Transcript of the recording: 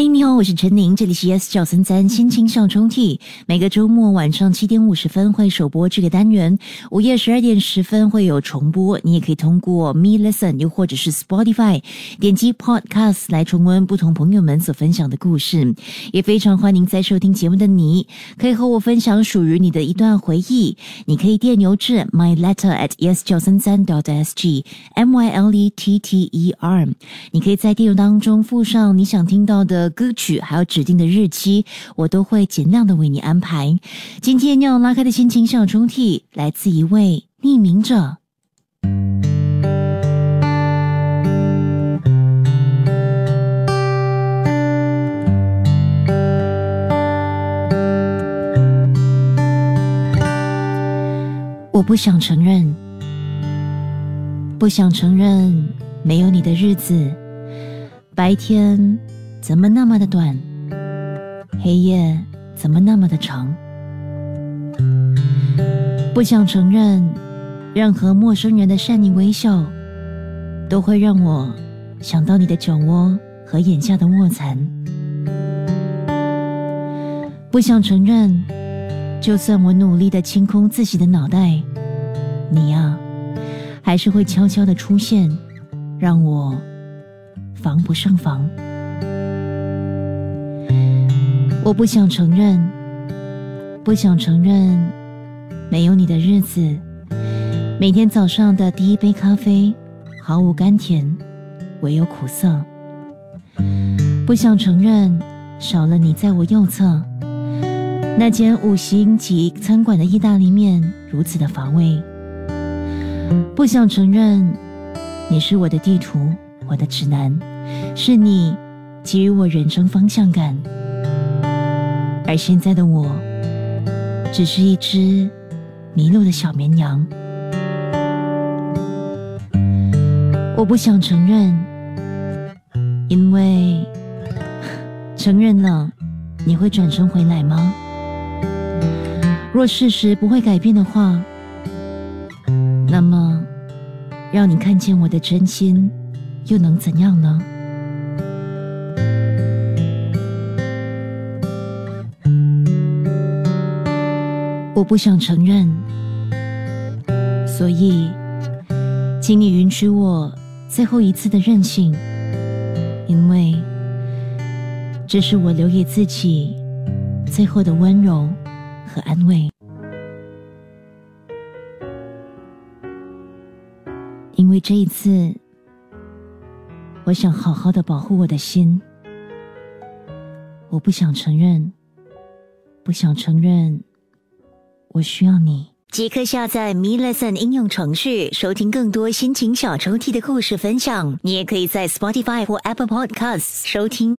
嗨，你好，我是陈宁，这里是 Yes 赵森三 心情小抽屉。每个周末晚上七点五十分会首播这个单元，午夜十二点十分会有重播。你也可以通过 Me Listen 又或者是 Spotify 点击 Podcast 来重温不同朋友们所分享的故事。也非常欢迎在收听节目的你，可以和我分享属于你的一段回忆。你可以电邮至 My Letter at Yes 赵森三 dot S G M Y L E T T E R。你可以在电邮当中附上你想听到的歌曲，还有指定的日期，我都会尽量的为你安排。今天要拉开的心情小抽屉，来自一位匿名者。我不想承认，不想承认，没有你的日子，白天怎么那么的短，黑夜怎么那么的长？不想承认，任何陌生人的善意微笑，都会让我想到你的酒窝和眼下的卧蚕。不想承认，就算我努力的清空自己的脑袋，你呀、还是会悄悄的出现，让我防不胜防。我不想承认，不想承认，没有你的日子，每天早上的第一杯咖啡毫无甘甜，唯有苦涩。不想承认，少了你在我右侧，那间五星级餐馆的意大利面如此的乏味。不想承认，你是我的地图，我的指南，是你给予我人生方向感。而现在的我，只是一只迷路的小绵羊。我不想承认，因为承认了，你会转身回来吗？若事实不会改变的话，那么让你看见我的真心，又能怎样呢？我不想承认，所以，请你允许我最后一次的任性，因为这是我留给自己最后的温柔和安慰。因为这一次，我想好好的保护我的心。我不想承认，不想承认，我需要你。即刻下载 Me Lesson 应用程序，收听更多心情小抽屉的故事分享。你也可以在 Spotify 或 Apple Podcasts 收听。